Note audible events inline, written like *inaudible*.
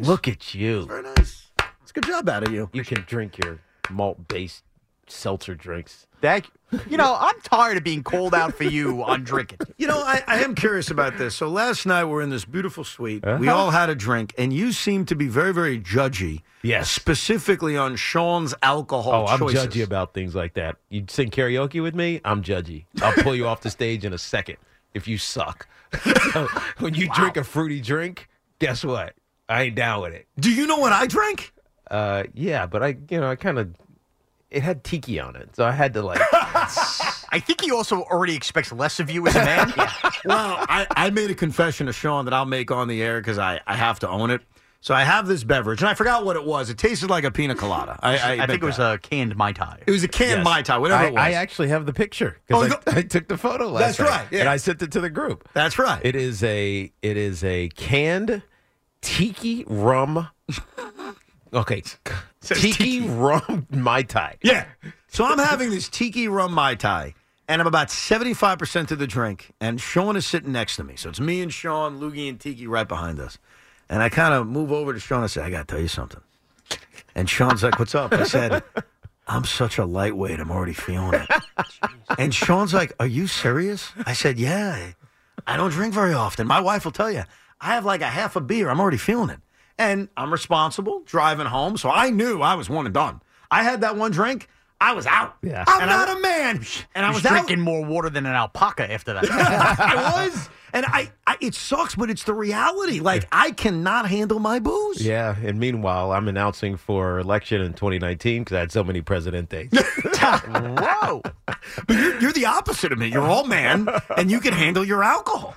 Look at you. Very nice. It's a good job out of you. You can drink your malt based seltzer drinks. Thank you. You know, I'm tired of being called out for you *laughs* on drinking. You know, I, I am curious about this. So last night we're in this beautiful suite. We Uh-huh. all had a drink, and you seem to be very, very judgy. Yes. Specifically on Sean's alcohol Oh, I'm judgy about things like that. You sing karaoke with me, I'm judgy. I'll pull you off the stage in a second if you suck. So, *laughs* when you drink a fruity drink, guess what? I ain't down with it. Do you know what I drank? Uh, yeah, but I, you know, I kind of, it had tiki on it, so I had to like. *laughs* I think he also already expects less of you as a man. *laughs* Well, I, I made a confession to Sean that I'll make on the air because I, I have to own it. So I have this beverage, and I forgot what it was. It tasted like a pina colada. I, I, I think it was that. a canned Mai Tai. It was a canned Yes. Mai Tai, whatever I, it was. I actually have the picture Oh, because no- I, I took the photo last That's night, right, yeah. and I sent it to the group. That's right. It is a it is a canned tiki rum. Okay, tiki, rum mai tai. Yeah. So I'm having this tiki rum mai tai, and I'm about 75% of the drink, and Sean is sitting next to me. So it's me and Sean, Loogie, and Tiki right behind us. And I kind of move over to Sean and say, I got to tell you something. And Sean's like, What's up? I said, I'm such a lightweight. I'm already feeling it. *laughs* And Sean's like, Are you serious? I said, Yeah. I don't drink very often. My wife will tell you, I have like a half a beer. I'm already feeling it. And I'm responsible driving home. So I knew I was one and done. I had that one drink. I was out. Yeah. I'm And not a man. And I He's was out. drinking more water than an alpaca after that. *laughs* I was. And I, I, it sucks, but it's the reality. Like, I cannot handle my booze. Yeah, and meanwhile, I'm announcing for election in 2019 because I had so many president dates. *laughs* Whoa. But you're, you're the opposite of me. You're all man, and you can handle your alcohol.